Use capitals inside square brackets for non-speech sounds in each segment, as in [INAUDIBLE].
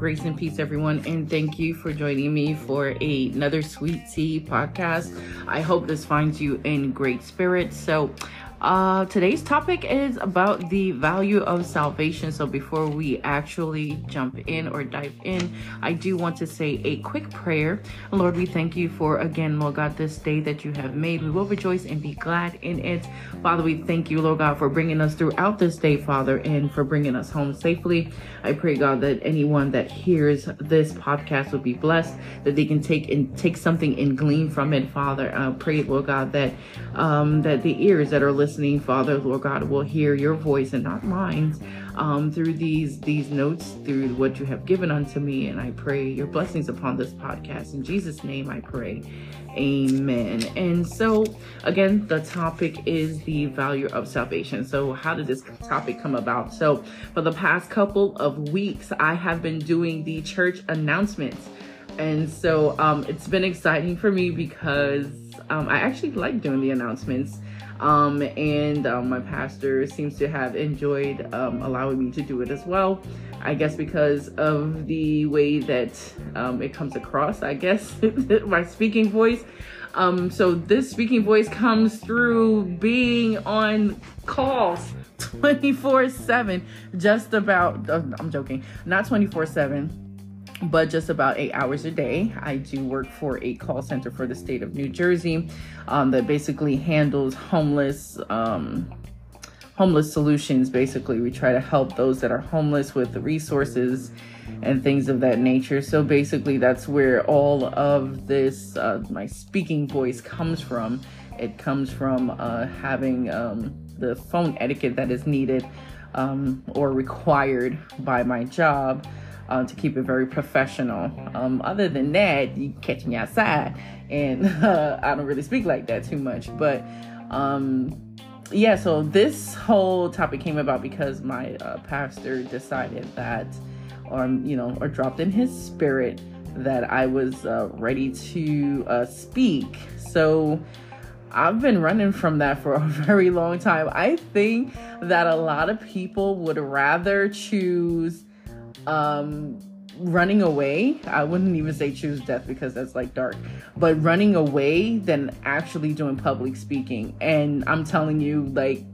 Grace and peace, everyone, and thank you for joining me for a, another Sweet Tea podcast. I hope this finds you in great spirits. So, uh, today's topic is about the value of salvation. So, before we actually jump in or dive in, I do want to say a quick prayer. Lord, we thank you for again, Lord God, this day that you have made. We will rejoice and be glad in it. Father, we thank you, Lord God, for bringing us throughout this day, Father, and for bringing us home safely. I pray, God, that anyone that hears this podcast will be blessed, that they can take and take something and glean from it, Father. I pray, Lord God, that um, that the ears that are listening listening, Father, Lord God, will hear your voice and not mine um, through these these notes, through what you have given unto me. And I pray your blessings upon this podcast. In Jesus' name I pray. Amen. And so, again, the topic is the value of salvation. So, how did this topic come about? So, for the past couple of weeks, I have been doing the church announcements. And so, um, it's been exciting for me because um, I actually like doing the announcements. Um, and um, my pastor seems to have enjoyed um, allowing me to do it as well. I guess because of the way that um, it comes across, I guess, [LAUGHS] my speaking voice. Um, so this speaking voice comes through being on calls [LAUGHS] 24 7, just about, uh, I'm joking, not 24 7 but just about eight hours a day. I do work for a call center for the state of New Jersey um, that basically handles homeless. Um, homeless solutions basically we try to help those that are homeless with the resources and things of that nature so basically that's where all of this uh, my speaking voice comes from it comes from uh, having um, the phone etiquette that is needed um, or required by my job uh, to keep it very professional. Um, other than that, you catch me outside, and [LAUGHS] uh, I don't really speak like that too much. But um, yeah, so this whole topic came about because my uh, pastor decided that, or um, you know, or dropped in his spirit that I was uh, ready to uh, speak. So. I've been running from that for [LAUGHS] a very long time. I think that a lot of people would rather choose um running away i wouldn't even say choose death because that's like dark but running away than actually doing public speaking. And i'm telling you like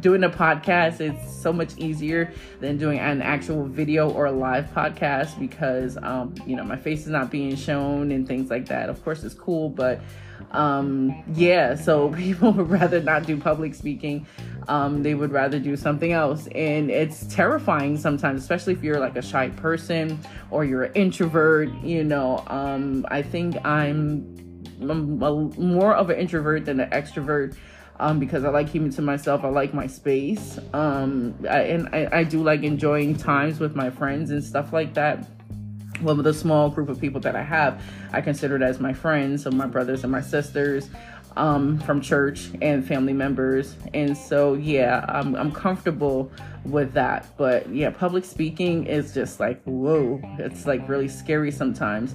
doing a podcast is so much easier than doing an actual video or a live podcast because um you know my face is not being shown and things like that. Of course it's cool but um yeah so [LAUGHS] people would rather not do public speaking um they would rather do something else and it's terrifying sometimes especially if you're like a shy person or you're an introvert you know um i think i'm, I'm a, more of an introvert than an extrovert um, because I like keeping to myself. I like my space. Um, I, and I, I do like enjoying times with my friends and stuff like that well, with a small group of people that I have, I consider it as my friends, so my brothers and my sisters um, from church and family members. And so, yeah, I'm, I'm comfortable with that. But yeah, public speaking is just like, whoa, it's like really scary sometimes.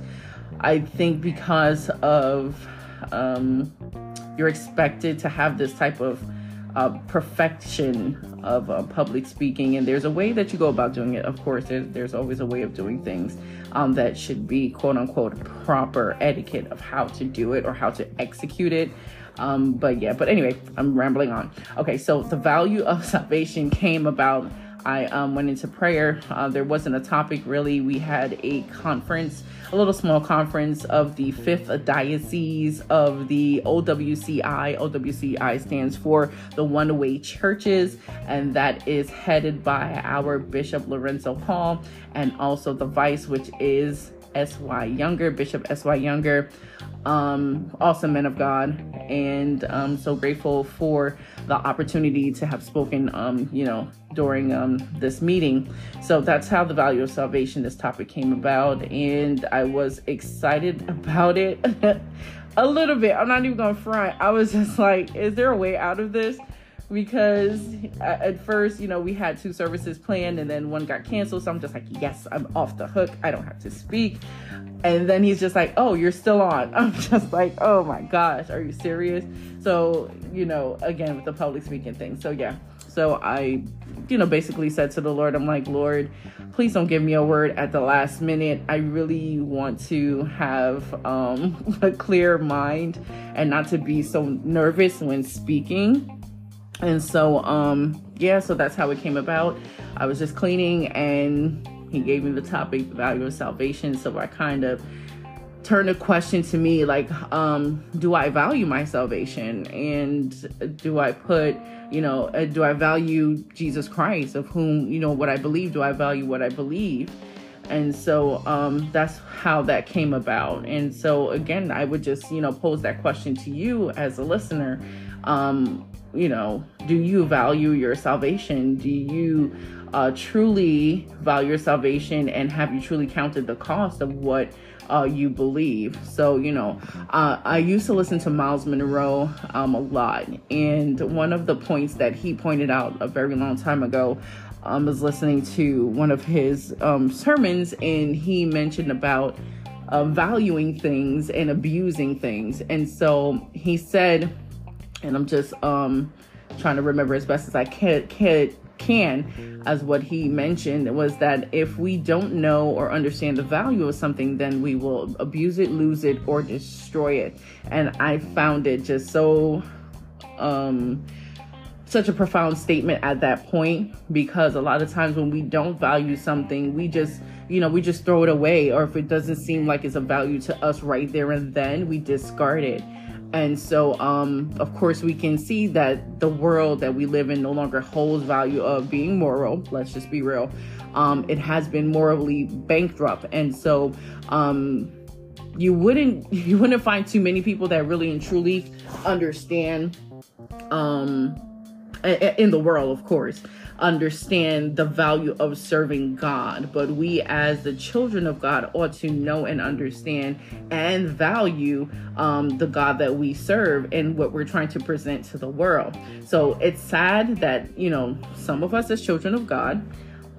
I think because of um, you're expected to have this type of uh, perfection of uh, public speaking and there's a way that you go about doing it. Of course there's, there's always a way of doing things um, that should be quote unquote proper etiquette of how to do it or how to execute it. Um, but yeah but anyway i'm rambling on. Okay so the value of [LAUGHS] salvation came about I um, went into prayer. Uh, there wasn't a topic really. We had a conference, a little small conference of the fifth diocese of the OWCI. OWCI stands for the One Way Churches, and that is headed by our Bishop Lorenzo Hall and also the vice, which is S.Y. Younger, Bishop S.Y. Younger um, awesome men of God, and I'm so grateful for the opportunity to have spoken, um, you know, during um, this meeting. So that's how the value of salvation, this topic came about, and I was excited about it [LAUGHS] a little bit. I'm not even gonna front. I was just like, is there a way out of this? Because at first, you know, we had two services planned and then one got canceled. So I'm just like, yes, I'm off the hook. I don't have to speak. And then he's just like, oh, you're still on. [LAUGHS] I'm just like, oh my gosh, are you serious? So, you know, again, with the public speaking thing. So, yeah. So I, you know, basically said to the Lord, I'm like, Lord, please don't give me a word at the last minute. I really want to have um, [LAUGHS] a clear mind and not to be so nervous when speaking. And so, um, yeah, so that's how it came about. I was just cleaning and he gave me the topic, the value of salvation. So I kind of turned a question to me like, um, do I value my salvation? And do I put, you know, uh, do I value Jesus Christ, of whom, you know, what I believe? Do I value what I believe? And so um, that's how that came about. And so, again, I would just, you know, pose that question to you as a listener. Um, you know, do you value your salvation? Do you uh, truly value your salvation? And have you truly counted the cost of what uh, you believe? So, you know, uh, I used to listen to Myles Munroe um, a lot. And one of the points that he pointed out a very long time ago um, was listening to one of his um, sermons, and he mentioned about uh, valuing things and abusing things. And so he said, and I'm just um trying to remember as best as I can can can as what he mentioned was that if we don't know or understand the value of something then we will abuse it lose it or destroy it. And i found it just so um such a profound statement at that point because a lot of times when we don't value something we just you know we just throw it away. Or if it doesn't seem like it's a value to us right there and then we discard it and so, um, of course, we can see that the world that we live in no longer holds value of being moral. Let's just be real. Um, it has been morally bankrupt, and so um, you wouldn't [LAUGHS] you wouldn't find too many people that really and truly understand um, in the world, of course, understand the value of serving God. But we, as the children of God, ought to know and understand and value um, the God that we serve and what we're trying to present to the world. So it's sad that, you know, some of us as children of God,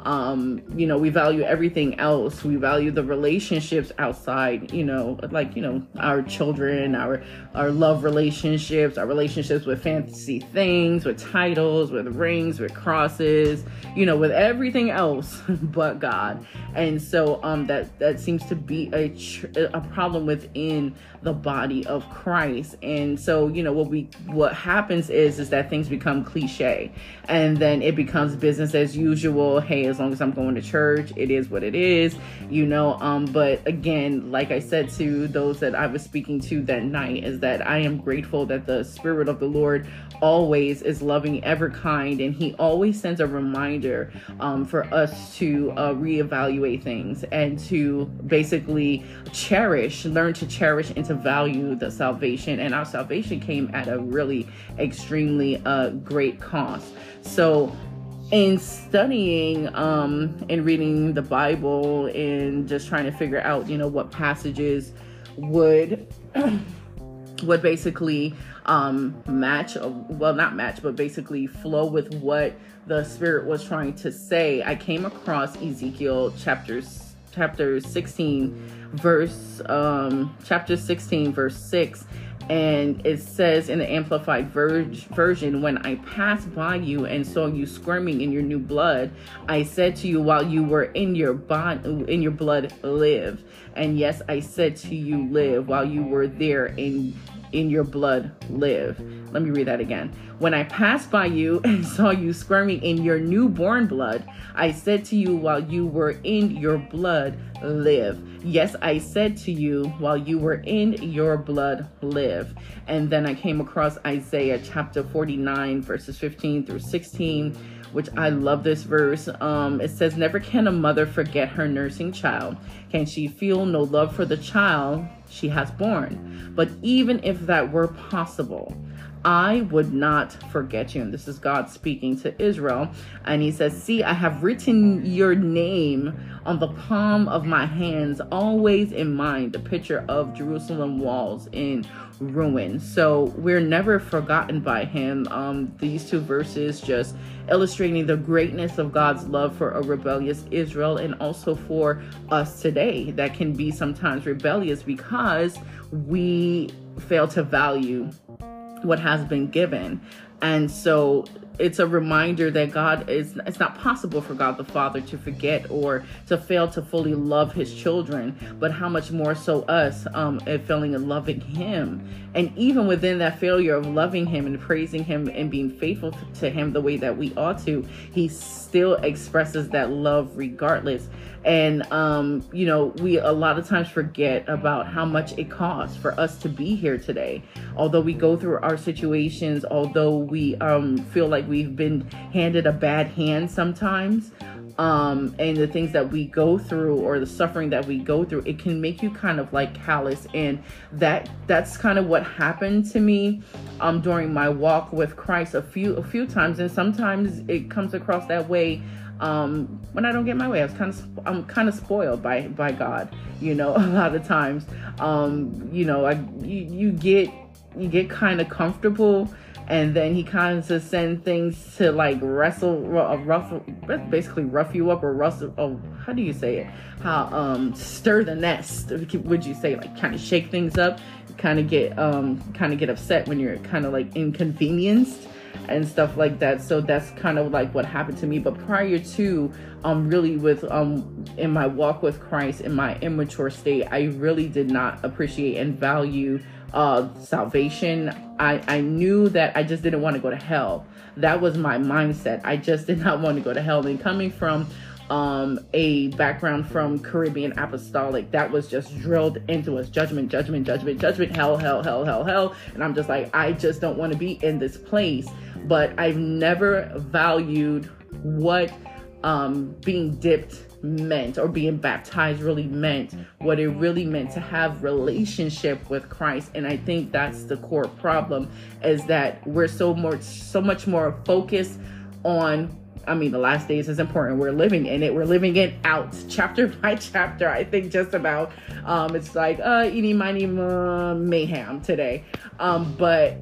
um you know we value everything else. We value the relationships outside you know like you know our children our our love relationships our relationships with fantasy things with titles with rings with crosses you know with everything else [LAUGHS] but god. And so um that that seems to be a tr- a problem within the body of christ. And so you know what we what happens is is that things become cliche. And then it becomes business as usual hey as long as I'm going to church, it is what it is, you know. Um, but again, like I said to those that I was speaking to that night, is that I am grateful that the Spirit of the Lord always is loving, ever kind, and He always sends a reminder um, for us to uh, reevaluate things and to basically cherish, learn to cherish and to value the salvation. And our salvation came at a really extremely uh, great cost. So in studying um, and reading the Bible and just trying to figure out, you know, what passages would [CLEARS THROAT] would basically um, match, well, not match, but basically flow with what the Spirit was trying to say. I came across Ezekiel chapters chapter 16 verse um chapter 16 verse 6 and it says in the amplified ver- version when i passed by you and saw you squirming in your new blood i said to you while you were in your bond in your blood live. And yes i said to you live while you were there in in your blood live. Let me read that again. When I passed by you [LAUGHS] and saw you squirming in your newborn blood, I said to you while you were in your blood, live. Yes, I said to you while you were in your blood, live. And then I came across Isaiah chapter 49, verses 15 through 16 which I love this verse. Um, it says, Never can a mother forget her nursing child. Can she feel no love for the child she has born? But even if that were possible, I would not forget you. And this is God speaking to Israel. And he says, See, I have written your name on the palm of my hands, always in mind the picture of Jerusalem walls in ruin. So we're never forgotten by him. Um, these two verses just illustrating the greatness of God's love for a rebellious Israel and also for us today that can be sometimes rebellious because we fail to value what has been given. And so it's a reminder that God is it's not possible for God the Father to forget or to fail to fully love his children, but how much more so us um in failing in loving him. And even within that failure of loving him and praising him and being faithful to him the way that we ought to, he still expresses that love regardless and um you know we a lot of times forget about how much it costs for us to be here today although we go through our situations although we um feel like we've been handed a bad hand sometimes um and the things that we go through or the suffering that we go through it can make you kind of like callous and that that's kind of what happened to me um during my walk with Christ a few a few times and sometimes it comes across that way um, when I don't get my way. I was kind of I'm kind of spoiled by by God, you know, [LAUGHS] a lot of times. Um, you know, I you, you get you get kind of comfortable and then he kind of just send things to like wrestle uh, rough basically rough you up or rustle oh how do you say it how um stir the nest would you say like kind of shake things up kind of get um kind of get upset when you're kind of like inconvenienced and stuff like that. So that's kind of like what happened to me. But prior to um really with um in my walk with Christ in my immature state, I really did not appreciate and value uh salvation. I I knew that I just didn't want to go to hell. That was my mindset. I just did not want to go to hell. And coming from um a background from Caribbean apostolic that was just drilled into us judgment judgment judgment judgment hell hell hell hell hell and I'm just like I just don't want to be in this place but I've never valued what um, being dipped meant or being baptized really meant what it really meant to have relationship with Christ. And I think that's the core problem is that we're so more so much more focused on I mean the last days is important. We're living in it. We're living it out chapter [LAUGHS] by chapter I think just about um it's like uh eeny miny mayhem today. Um but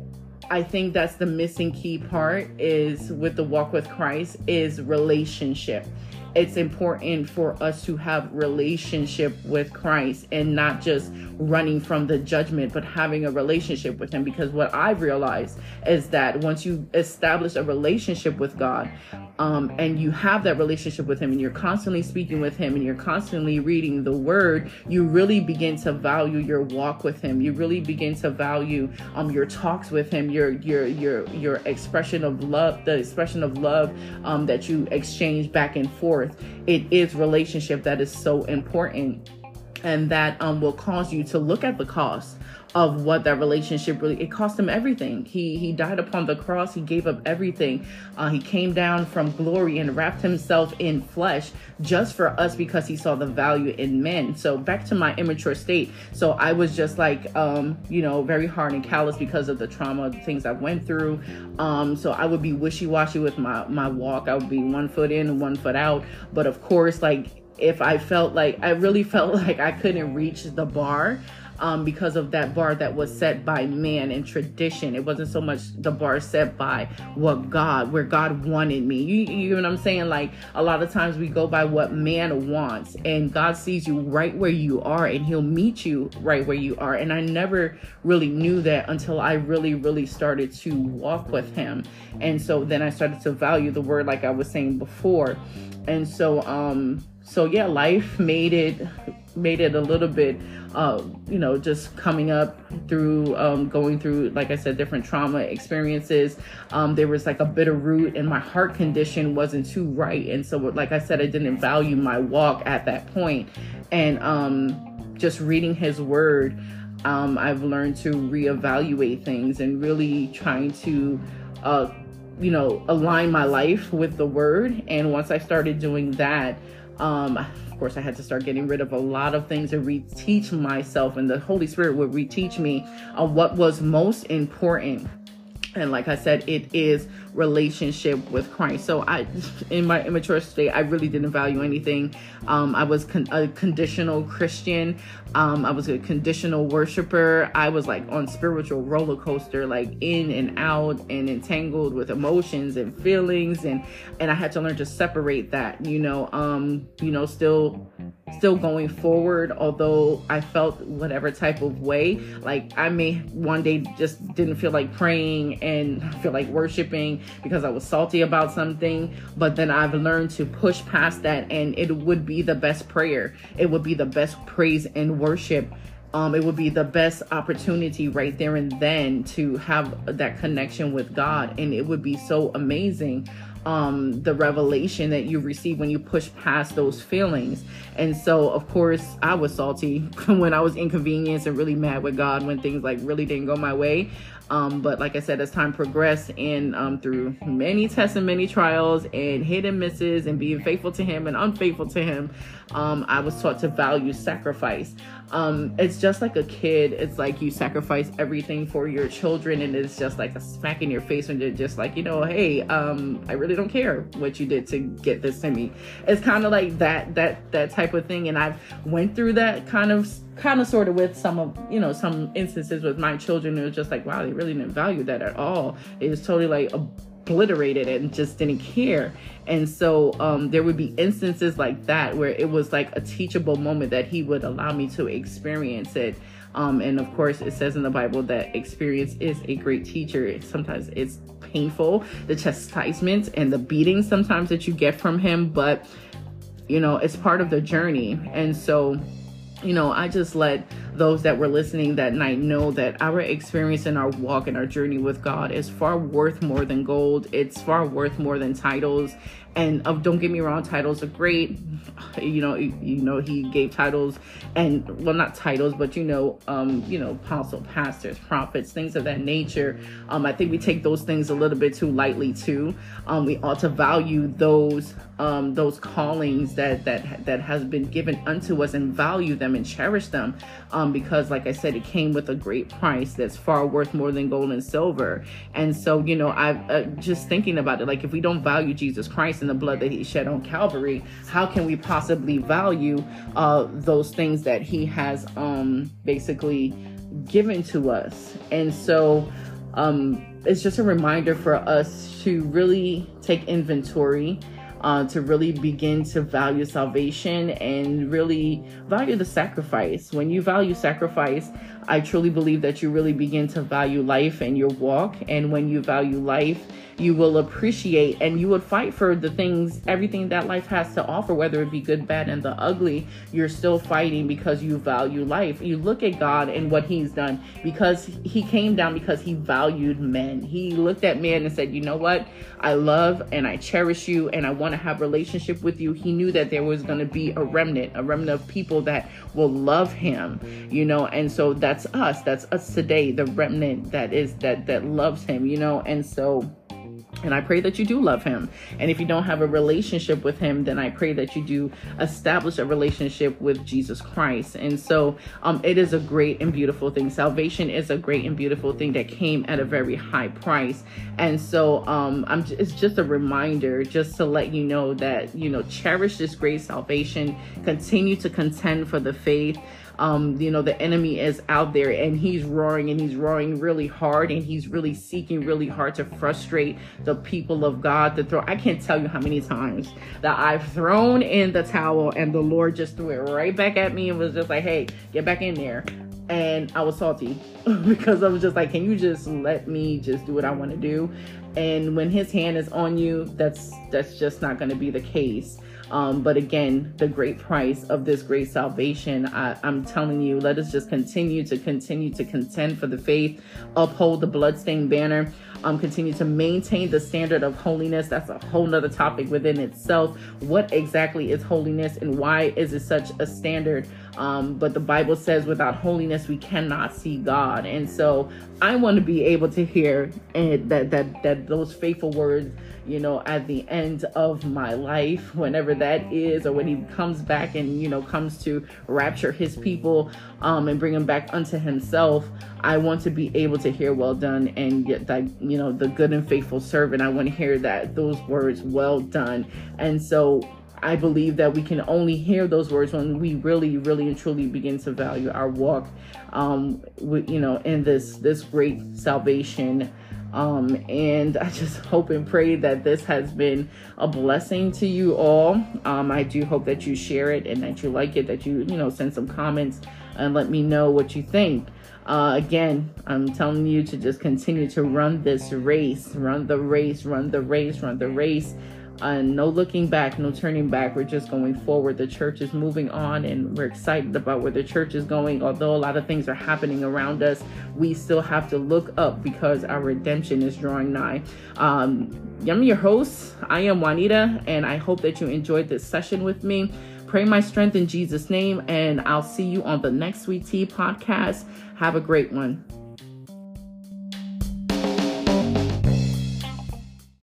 I think that's the missing key part is with the walk with Christ is relationship. It's important for us to have relationship with Christ and not just running from the judgment, but having a relationship with him. Because what I've realized is that once you establish a relationship with God, um, and you have that relationship with him and you're constantly speaking with him and you're constantly reading the word you really begin to value your walk with him. You really begin to value um, your talks with him your your your your expression of love the expression of love um, that you exchange back and forth it is relationship that is so important and that um, will cause you to look at the cost of what that relationship really it cost him everything. He he died upon the cross. He gave up everything. Uh, he came down from glory and wrapped himself in flesh just for us because he saw the value in men. So back to my immature state. So i was just like um you know very hard and callous because of the trauma things i went through. Um so i would be wishy-washy with my my walk. I would be one foot in and one foot out. But of course like if I felt like I really felt [LAUGHS] like I couldn't reach the bar, um, because of that bar that was set by man and tradition. It wasn't so much the bar set by what God, where God wanted me. You, you know what I'm saying? Like a lot of times we go by what man wants, and God sees you right where you are, and He'll meet you right where you are. And I never really knew that until I really, really started to walk with Him. And so then I started to value the word, like I was saying before. And so, um, so yeah, life made it made it a little bit uh, you know just coming up through um, going through like i said different trauma experiences um, there was like a bitter root and my heart condition wasn't too right and so like i said i didn't value my walk at that point. and um, just reading his word um, i've learned to reevaluate things and really trying to uh, you know align my life with the word and once i started doing that um, course, I had to start getting rid of a lot of things and reteach myself, and the Holy Spirit would reteach me on what was most important and like i said it is relationship with christ. So i in my immature state i really didn't value anything. Um, i was con- a conditional christian. Um, i was a conditional worshiper. I was like on spiritual roller coaster like in and out and entangled with emotions and feelings. And and i had to learn to separate that you know um you know still still going forward although i felt whatever type of way. Like i may one day just didn't feel like praying and [LAUGHS] feel like worshiping because i was salty about something but then i've learned to push past that and it would be the best prayer. It would be the best praise and worship. Um, it would be the best opportunity right there and then to have that connection with God. And it would be so amazing um, the revelation that you receive when you push past those feelings. And so, of course, I was salty [LAUGHS] when I was inconvenienced and really mad with God when things like really didn't go my way. Um, but like I said, as time progressed and um, through many tests and many trials and hit and misses and being faithful to Him and unfaithful to Him, um, I was taught to value sacrifice. Um, it's just like a kid. It's like you sacrifice everything for your children, and it's just like a smack in your face when they're just like, you know, hey, um, I really don't care what you did to get this to me. It's kind of like that that that type of thing, and I've went through that kind of kind of sort of with some of you know some instances with my children. It was just like, wow, they really didn't value that at all. It was totally like obliterated it and just didn't care. And so um, there would be instances like that where it was like a teachable moment that he would allow me to experience it. Um, and of course, it says in the Bible that experience is a great teacher. Sometimes it's painful, the chastisement and the beating sometimes that you get from him, but you know, it's part of the journey. And so, you know, I just let those that were listening that night know that our experience and our walk and our journey with God is far worth more than gold. It's far worth more than titles and uh, don't get me wrong titles are great. You know you, you, know he gave titles and well not titles but you know um you know apostle pastors prophets things of that nature. Um i think we take those things a little bit too lightly too. Um we ought to value those um those callings that that that has been given unto us and value them and cherish them. Um because like i said it came with a great price that's far worth more than gold and silver. And so you know i uh, just thinking about it like if we don't value jesus christ and the blood that he shed on Calvary, how can we possibly value uh, those things that he has um, basically given to us? And so um, it's just a reminder for us to really take inventory. Uh, to really begin to value salvation and really value the sacrifice. When you value sacrifice, I truly believe that you really begin to value life and your walk. And when you value life, you will appreciate and you would fight for the things, everything that life has to offer, whether it be good, bad, and the ugly. You're still fighting because you value life. You look at God and what He's done because He came down because He valued men. He looked at men and said, You know what? I love and I cherish you and I want to have relationship with you. He knew that there was going to be a remnant, a remnant of people that will love Him, you know, and so that's us. That's us today, the remnant that is that that loves Him, you know, and so and I pray that you do love him. And if you don't have a relationship with him, then I pray that you do establish a relationship with Jesus Christ. And so um, it is a great and beautiful thing. Salvation is a great and beautiful thing that came at a very high price. And so um, I'm, it's just a reminder just to let you know that, you know, cherish this great salvation, continue to contend for the faith um, you know, the enemy is out there and he's roaring and he's roaring really hard and he's really seeking really hard to frustrate the people of God to throw. I can't tell you how many times that I've thrown in the towel and the Lord just threw it right back at me and was just like, hey, get back in there. And I was salty [LAUGHS] because I was just like, can you just let me just do what I want to do? And when his hand is on you, that's that's just not going to be the case. Um, but again, the great price of this great salvation, I, I'm telling you, let us just continue to continue to contend for the faith, uphold the bloodstained banner um, continue to maintain the standard of holiness. That's a whole nother topic within itself. What exactly is holiness and why is it such a standard? Um, but the Bible says without holiness, we cannot see God. And so I want to be able to hear and that, that, that that those faithful words, you know, at the end of my life, [LAUGHS] whenever that is, or when he comes back and, you know, comes to rapture his people um, and bring them back unto himself, I want to be able to hear well done and get that, you know, the good and faithful servant. I want to hear that, those words, well done. And so I believe that we can only hear those words when we really, really and truly begin to value our walk, um, with, you know, in this this great salvation. Um, and I just [LAUGHS] hope and pray that this has been a blessing to you all. Um, I do hope that you share it and that you like it, that you, you know, send some comments and let me know what you think. Uh, again, I'm telling you to just continue to run this race, run the race, run the race, run the race and no looking back, no turning back. We're just going forward. The church is moving on, and we're excited about where the church is going. Although a lot of things are happening around us, we still have to look up because our redemption is drawing nigh. Um, I'm your host. I am Juanita, and I hope that you enjoyed this session with me. Pray my strength in Jesus' name, and I'll see you on the next Sweet Tea podcast. Have a great one.